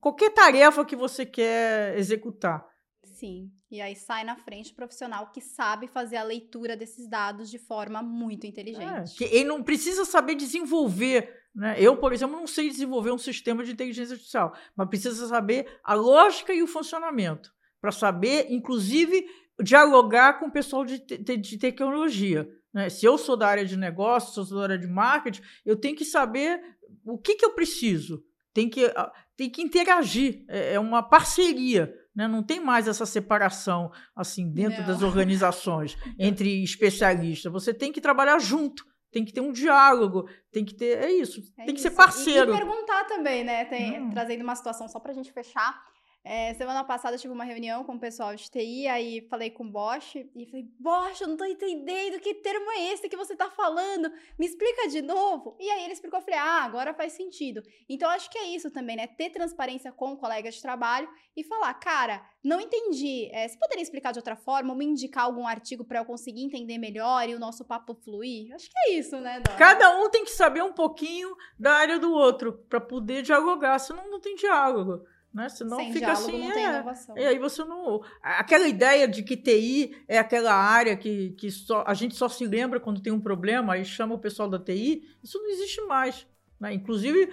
qualquer tarefa que você quer executar. Sim. E aí sai na frente o profissional que sabe fazer a leitura desses dados de forma muito inteligente. É, ele não precisa saber desenvolver né? Eu, por exemplo, não sei desenvolver um sistema de inteligência artificial, mas precisa saber a lógica e o funcionamento, para saber, inclusive, dialogar com o pessoal de, te de tecnologia. Né? Se eu sou da área de negócios, se eu sou da área de marketing, eu tenho que saber o que, que eu preciso. Tem que, ah, tem que interagir, é, é uma parceria. Né? Não tem mais essa separação assim dentro não. das organizações [laughs] entre especialistas. Você tem que trabalhar junto tem que ter um diálogo, tem que ter. É isso, é tem isso. que ser parceiro. E, e perguntar também, né? Tem, hum. Trazendo uma situação só pra gente fechar. É, semana passada eu tive uma reunião com o pessoal de TI, aí falei com o Bosch e falei: Bosch, eu não tô entendendo que termo é esse que você tá falando, me explica de novo. E aí ele explicou, eu falei: Ah, agora faz sentido. Então acho que é isso também, né? Ter transparência com colegas de trabalho e falar: Cara, não entendi, é, você poderia explicar de outra forma ou me indicar algum artigo para eu conseguir entender melhor e o nosso papo fluir? Acho que é isso, né, Dora? Cada um tem que saber um pouquinho da área do outro para poder dialogar, senão não tem diálogo. Né? Senão Sem fica diálogo, assim. Não é, tem inovação. E aí você não. Aquela ideia de que TI é aquela área que, que só, a gente só se lembra quando tem um problema, aí chama o pessoal da TI, isso não existe mais. Né? Inclusive,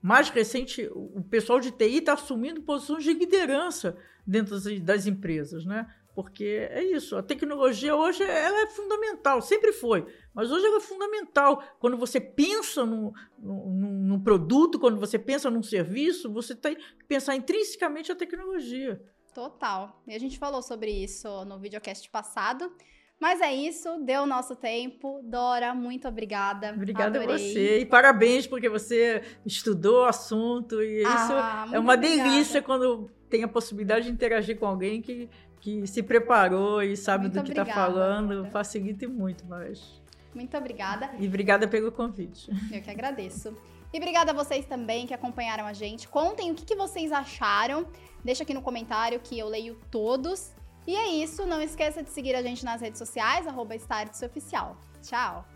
mais recente, o pessoal de TI está assumindo posições de liderança dentro das, das empresas. Né? Porque é isso, a tecnologia hoje ela é fundamental, sempre foi, mas hoje ela é fundamental. Quando você pensa num, num, produto, quando você pensa num serviço, você tem que pensar intrinsecamente a tecnologia. Total. E a gente falou sobre isso no videocast passado. Mas é isso, deu o nosso tempo. Dora, muito obrigada. Obrigada Adorei. a você. E parabéns, porque você estudou o assunto. E ah, isso é uma obrigada. delícia quando tem a possibilidade de interagir com alguém que que se preparou e sabe muito do que está falando, facilita muito, mas. Muito obrigada. E obrigada pelo convite. Eu que agradeço. E obrigada a vocês também que acompanharam a gente. Contem o que, que vocês acharam. Deixa aqui no comentário que eu leio todos. E é isso, não esqueça de seguir a gente nas redes sociais, arroba Oficial. Tchau!